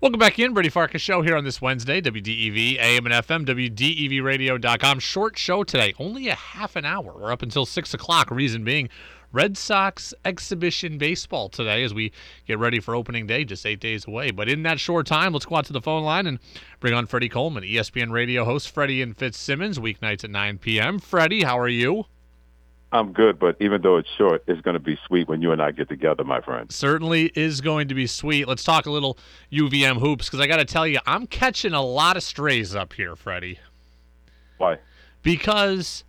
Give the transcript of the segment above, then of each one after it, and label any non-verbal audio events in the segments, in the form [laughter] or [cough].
Welcome back in, Brady Farkas show here on this Wednesday, WDEV, AM and FM, WDEVradio.com. Short show today, only a half an hour. We're up until 6 o'clock. Reason being, Red Sox exhibition baseball today as we get ready for opening day, just eight days away. But in that short time, let's go out to the phone line and bring on Freddie Coleman, ESPN radio host, Freddie and Fitzsimmons, weeknights at 9 p.m. Freddie, how are you? I'm good, but even though it's short, it's going to be sweet when you and I get together, my friend. Certainly is going to be sweet. Let's talk a little UVM hoops because I got to tell you, I'm catching a lot of strays up here, Freddie. Why? Because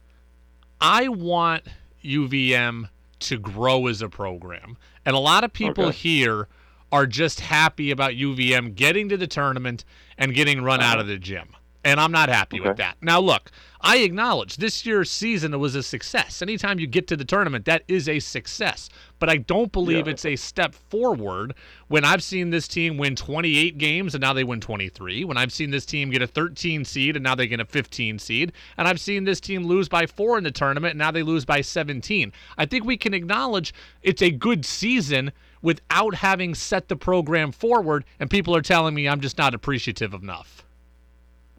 I want UVM to grow as a program. And a lot of people okay. here are just happy about UVM getting to the tournament and getting run uh-huh. out of the gym and I'm not happy okay. with that. Now, look, I acknowledge this year's season was a success. Anytime you get to the tournament, that is a success. But I don't believe yeah. it's a step forward when I've seen this team win 28 games and now they win 23. When I've seen this team get a 13 seed and now they get a 15 seed. And I've seen this team lose by four in the tournament and now they lose by 17. I think we can acknowledge it's a good season without having set the program forward. And people are telling me I'm just not appreciative enough.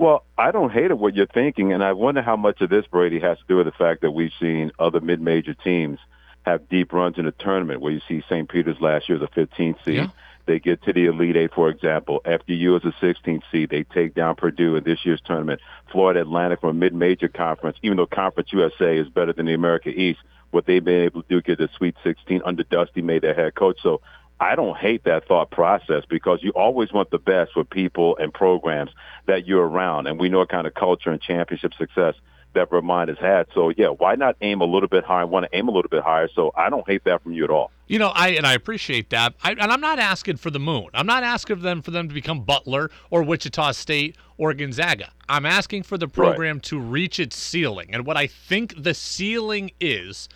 Well, I don't hate it what you're thinking, and I wonder how much of this Brady has to do with the fact that we've seen other mid-major teams have deep runs in the tournament. Where you see St. Peter's last year, the 15th seed, yeah. they get to the Elite Eight, for example. FDU is a 16th seed, they take down Purdue in this year's tournament. Florida Atlantic from a mid-major conference, even though Conference USA is better than the America East, what they've been able to do get the Sweet 16 under Dusty May their head coach. So I don't hate that thought process because you always want the best for people and programs that you're around. And we know what kind of culture and championship success that Vermont has had. So yeah, why not aim a little bit higher? I want to aim a little bit higher. So I don't hate that from you at all. You know, I and I appreciate that. I, and I'm not asking for the moon. I'm not asking for them for them to become Butler or Wichita State or Gonzaga. I'm asking for the program right. to reach its ceiling. And what I think the ceiling is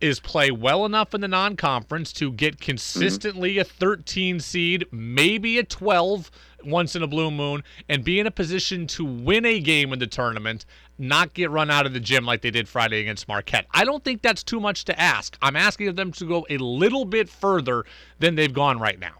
is play well enough in the non-conference to get consistently mm-hmm. a 13 seed, maybe a 12 once in a blue moon, and be in a position to win a game in the tournament, not get run out of the gym like they did Friday against Marquette. I don't think that's too much to ask. I'm asking them to go a little bit further than they've gone right now.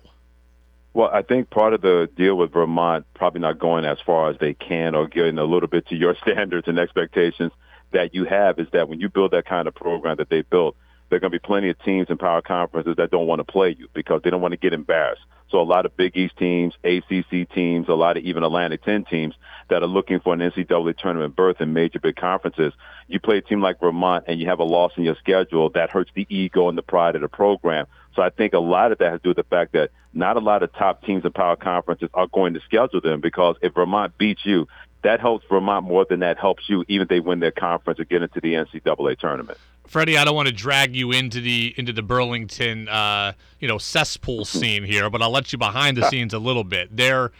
Well, I think part of the deal with Vermont probably not going as far as they can or getting a little bit to your [laughs] standards and expectations – that you have is that when you build that kind of program that they built, there are going to be plenty of teams in power conferences that don't want to play you because they don't want to get embarrassed. So a lot of Big East teams, ACC teams, a lot of even Atlantic 10 teams that are looking for an NCAA tournament berth in major big conferences. You play a team like Vermont and you have a loss in your schedule that hurts the ego and the pride of the program. So I think a lot of that has to do with the fact that not a lot of top teams in power conferences are going to schedule them because if Vermont beats you, that helps Vermont more than that helps you, even if they win their conference or get into the NCAA tournament. Freddie, I don't want to drag you into the into the Burlington, uh, you know, cesspool scene here, but I'll let you behind the scenes a little bit. There,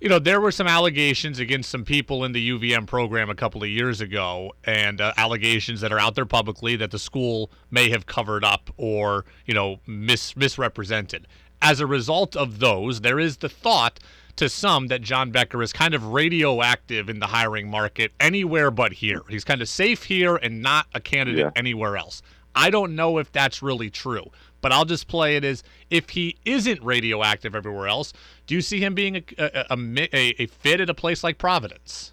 you know, there were some allegations against some people in the UVM program a couple of years ago, and uh, allegations that are out there publicly that the school may have covered up or you know mis- misrepresented. As a result of those, there is the thought to some that John Becker is kind of radioactive in the hiring market anywhere but here. He's kind of safe here and not a candidate yeah. anywhere else. I don't know if that's really true, but I'll just play it as if he isn't radioactive everywhere else. Do you see him being a, a, a, a fit at a place like Providence?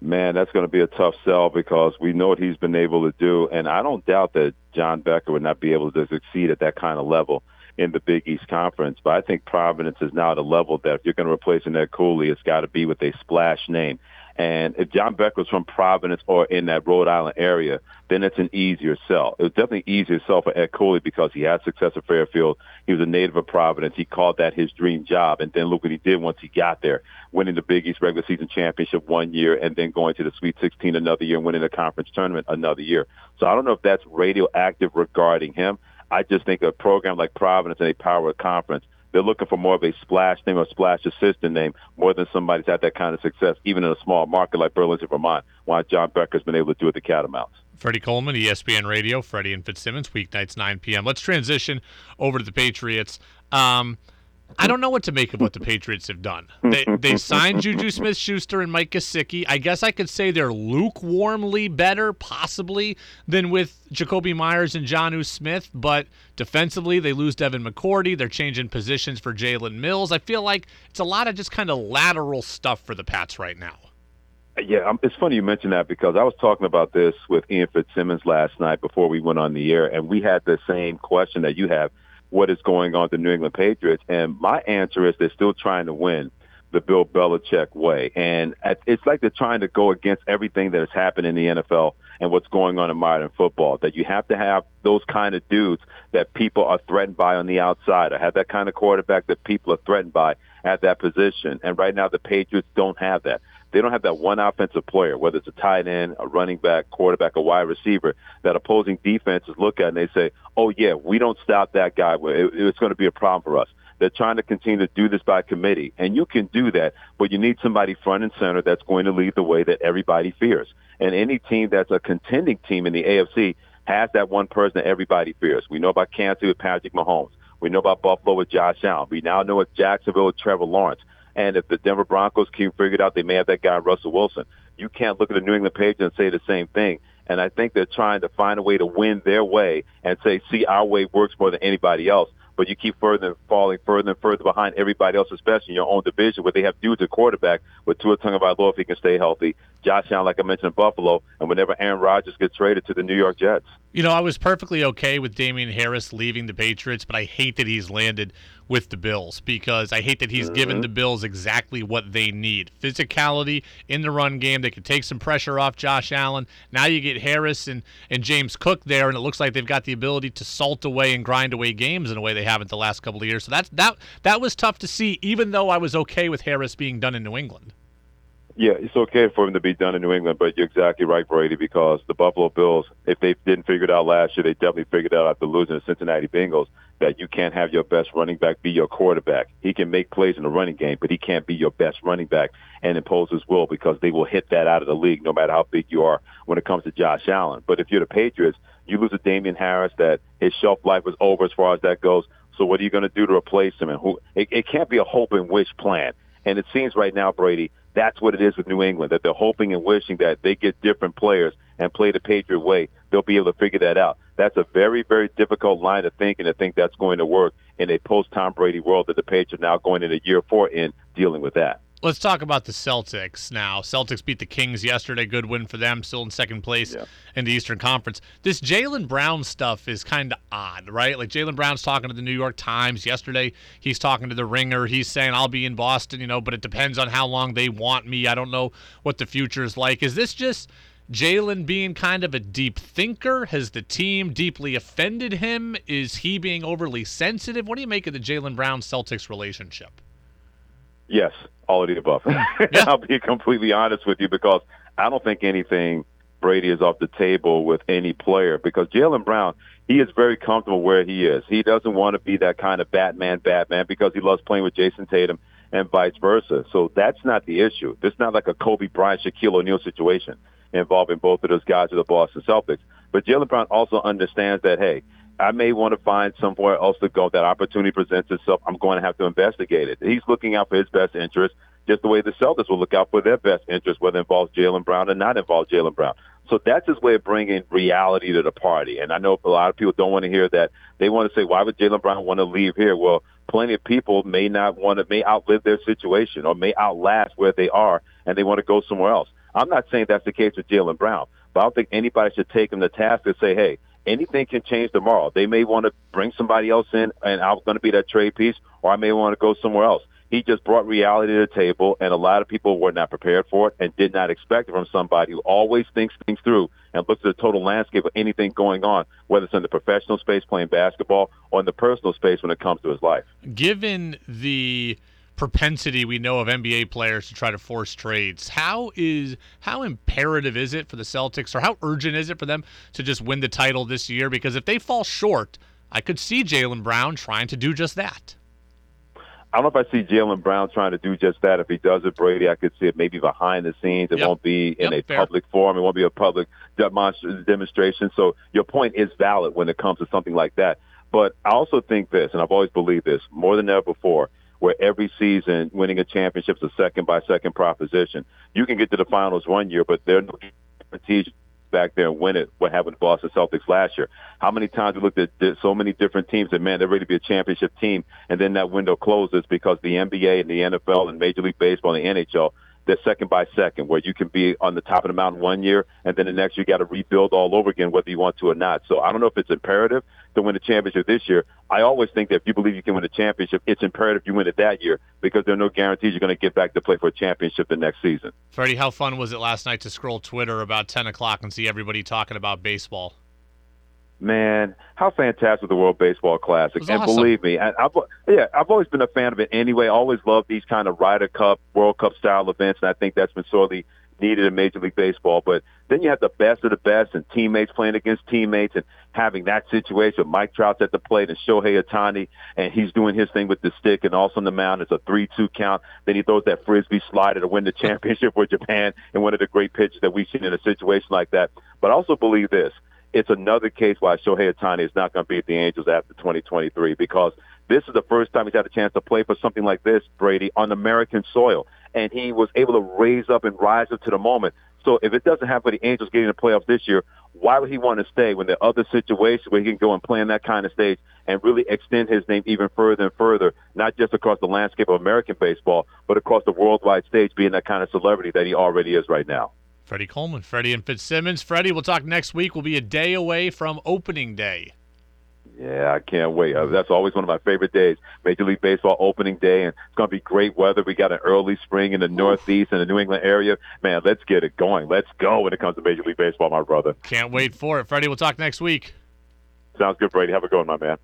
Man, that's going to be a tough sell because we know what he's been able to do, and I don't doubt that John Becker would not be able to succeed at that kind of level in the Big East Conference. But I think Providence is now at a level that if you're going to replace Ed Cooley, it's got to be with a splash name. And if John Becker's from Providence or in that Rhode Island area, then it's an easier sell. It was definitely easier sell for Ed Cooley because he had success at Fairfield. He was a native of Providence. He called that his dream job. And then look what he did once he got there, winning the Big East regular season championship one year and then going to the Sweet 16 another year and winning the conference tournament another year. So I don't know if that's radioactive regarding him. I just think a program like Providence and a power conference, they're looking for more of a splash name or splash assistant name more than somebody's had that kind of success, even in a small market like Burlington, Vermont, why John Becker's been able to do it at the Catamounts. Freddie Coleman, ESPN Radio, Freddie and Fitzsimmons, weeknights 9 p.m. Let's transition over to the Patriots. Um, I don't know what to make of what the Patriots have done. They they signed Juju Smith Schuster and Mike Gesicki. I guess I could say they're lukewarmly better, possibly, than with Jakobi Meyers and Jonnu Smith, but defensively they lose Devin McCourty. They're changing positions for Jalen Mills. I feel like it's a lot of just kind of lateral stuff for the Pats right now. Yeah, um, it's funny you mentioned that because I was talking about this with Ian Fitzsimmons last night before we went on the air, and we had the same question that you have what is going on with the New England Patriots. And my answer is they're still trying to win the Bill Belichick way. And it's like they're trying to go against everything that has happened in the NFL and what's going on in modern football. That you have to have those kind of dudes that people are threatened by on the outside, or have that kind of quarterback that people are threatened by at that position. And right now, the Patriots don't have that. They don't have that one offensive player, whether it's a tight end, a running back, quarterback, a wide receiver, that opposing defenses look at and they say, oh, yeah, we don't stop that guy. It's going to be a problem for us. They're trying to continue to do this by committee. And you can do that, but you need somebody front and center that's going to lead the way that everybody fears. And any team that's a contending team in the AFC has that one person that everybody fears. We know about Kansas with Patrick Mahomes. We know about Buffalo with Josh Allen. We now know with Jacksonville with Trevor Lawrence. And if the Denver Broncos can figure it out, they may have that guy Russell Wilson. You can't look at the New England Patriots and say the same thing. And I think they're trying to find a way to win their way and say, see, our way works more than anybody else. But you keep further and falling further and further behind everybody else, especially in your own division, where they have dudes at quarterback with Tua Tagovailoa if he can stay healthy, Josh Allen, like I mentioned, Buffalo, and whenever Aaron Rodgers gets traded to the New York Jets. You know, I was perfectly okay with Damien Harris leaving the Patriots, but I hate that he's landed with the Bills because I hate that he's mm-hmm. given the Bills exactly what they need physicality in the run game. They can take some pressure off Josh Allen. Now you get Harris and, and James Cook there, and it looks like they've got the ability to salt away and grind away games in a way they haven't the last couple of years. So that's, that, that was tough to see, even though I was okay with Harris being done in New England. Yeah, it's okay for him to be done in New England, but you're exactly right, Brady, because the Buffalo Bills, if they didn't figure it out last year, they definitely figured it out after losing the Cincinnati Bengals that you can't have your best running back be your quarterback. He can make plays in the running game, but he can't be your best running back and impose his will because they will hit that out of the league no matter how big you are when it comes to Josh Allen. But if you're the Patriots, you lose a Damien Harris that his shelf life was over as far as that goes. So what are you going to do to replace him? And who? It, it can't be a hope and wish plan. And it seems right now, Brady, that's what it is with New England, that they're hoping and wishing that they get different players and play the Patriot way. They'll be able to figure that out. That's a very, very difficult line of thinking to think that's going to work in a post-Tom Brady world that the Patriots are now going into year four in dealing with that. Let's talk about the Celtics now. Celtics beat the Kings yesterday. Good win for them. Still in second place yeah. in the Eastern Conference. This Jaylen Brown stuff is kind of odd, right? Like Jaylen Brown's talking to the New York Times yesterday. He's talking to the Ringer. He's saying I'll be in Boston, you know, but it depends on how long they want me. I don't know what the future is like. Is this just Jaylen being kind of a deep thinker? Has the team deeply offended him? Is he being overly sensitive? What do you make of the Jaylen Brown Celtics relationship? Yes, all of the above. Yeah. [laughs] [laughs] I'll be completely honest with you because I don't think anything Brady is off the table with any player because Jaylen Brown, he is very comfortable where he is. He doesn't want to be that kind of Batman, Batman because he loves playing with Jayson Tatum and vice versa. So that's not the issue. It's not like a Kobe Bryant, Shaquille O'Neal situation involving both of those guys with the Boston Celtics. But Jaylen Brown also understands that, hey, I may want to find somewhere else to go. That opportunity presents itself. I'm going to have to investigate it. He's looking out for his best interest, just the way the Celtics will look out for their best interest, whether it involves Jaylen Brown or not involve Jaylen Brown. So that's his way of bringing reality to the party. And I know a lot of people don't want to hear that. They want to say, why would Jaylen Brown want to leave here? Well, plenty of people may not want to, may outlive their situation or may outlast where they are and they want to go somewhere else. I'm not saying that's the case with Jaylen Brown, but I don't think anybody should take him to task and say, hey, anything can change tomorrow. They may want to bring somebody else in, and I'm going to be that trade piece, or I may want to go somewhere else. He just brought reality to the table, and a lot of people were not prepared for it and did not expect it from somebody who always thinks things through and looks at the total landscape of anything going on, whether it's in the professional space playing basketball or in the personal space when it comes to his life. Given the propensity we know of NBA players to try to force trades. How is how imperative is it for the Celtics or how urgent is it for them to just win the title this year? Because if they fall short, I could see Jaylen Brown trying to do just that. I don't know if I see Jaylen Brown trying to do just that. If he does it, Brady, I could see it maybe behind the scenes. It yep. won't be in yep, a fair. public forum. It won't be a public demonstration. So your point is valid when it comes to something like that. But I also think this, and I've always believed this more than ever before, where every season winning a championship is a second by second proposition. You can get to the finals one year, but there are no guarantees back there and win it. What happened to Boston Celtics last year? How many times we looked at so many different teams and man, they're ready to be a championship team, and then that window closes because the NBA and the NFL and Major League Baseball and the NHL they're second by second, where you can be on the top of the mountain one year, and then the next you got to rebuild all over again, whether you want to or not. So I don't know if it's imperative to win a championship this year. I always think that if you believe you can win a championship, it's imperative you win it that year because there are no guarantees you're going to get back to play for a championship the next season. Freddie, how fun was it last night to scroll Twitter about 10 o'clock and see everybody talking about baseball? Man, how fantastic the World Baseball Classic! And awesome. believe me, I, I've yeah, I've always been a fan of it anyway. Always loved these kind of Ryder Cup, World Cup style events, and I think that's been sorely needed in Major League Baseball. But then you have the best of the best and teammates playing against teammates and having that situation. Mike Trout's at the plate and Shohei Ohtani, and he's doing his thing with the stick and also on the mound. It's a 3-2 count. Then he throws that frisbee slider to win the [laughs] championship for Japan and one of the great pitches that we've seen in a situation like that. But I also believe this it's another case why Shohei Ohtani is not going to be at the Angels after 2023 because this is the first time he's had a chance to play for something like this, Brady, on American soil. And he was able to raise up and rise up to the moment. So if it doesn't happen for the Angels getting the playoffs this year, why would he want to stay when there are other situations where he can go and play in that kind of stage and really extend his name even further and further, not just across the landscape of American baseball, but across the worldwide stage, being that kind of celebrity that he already is right now. Freddie Coleman, Freddie and Fitzsimmons. Freddie, we'll talk next week. We'll be a day away from opening day. Yeah, I can't wait. Uh, that's always one of my favorite days. Major League Baseball opening day, and it's going to be great weather. We got an early spring in the Northeast and the New England area. Man, let's get it going. Let's go when it comes to Major League Baseball, my brother. Can't wait for it. Freddie, we'll talk next week. Sounds good, Brady. Have a good one, my man.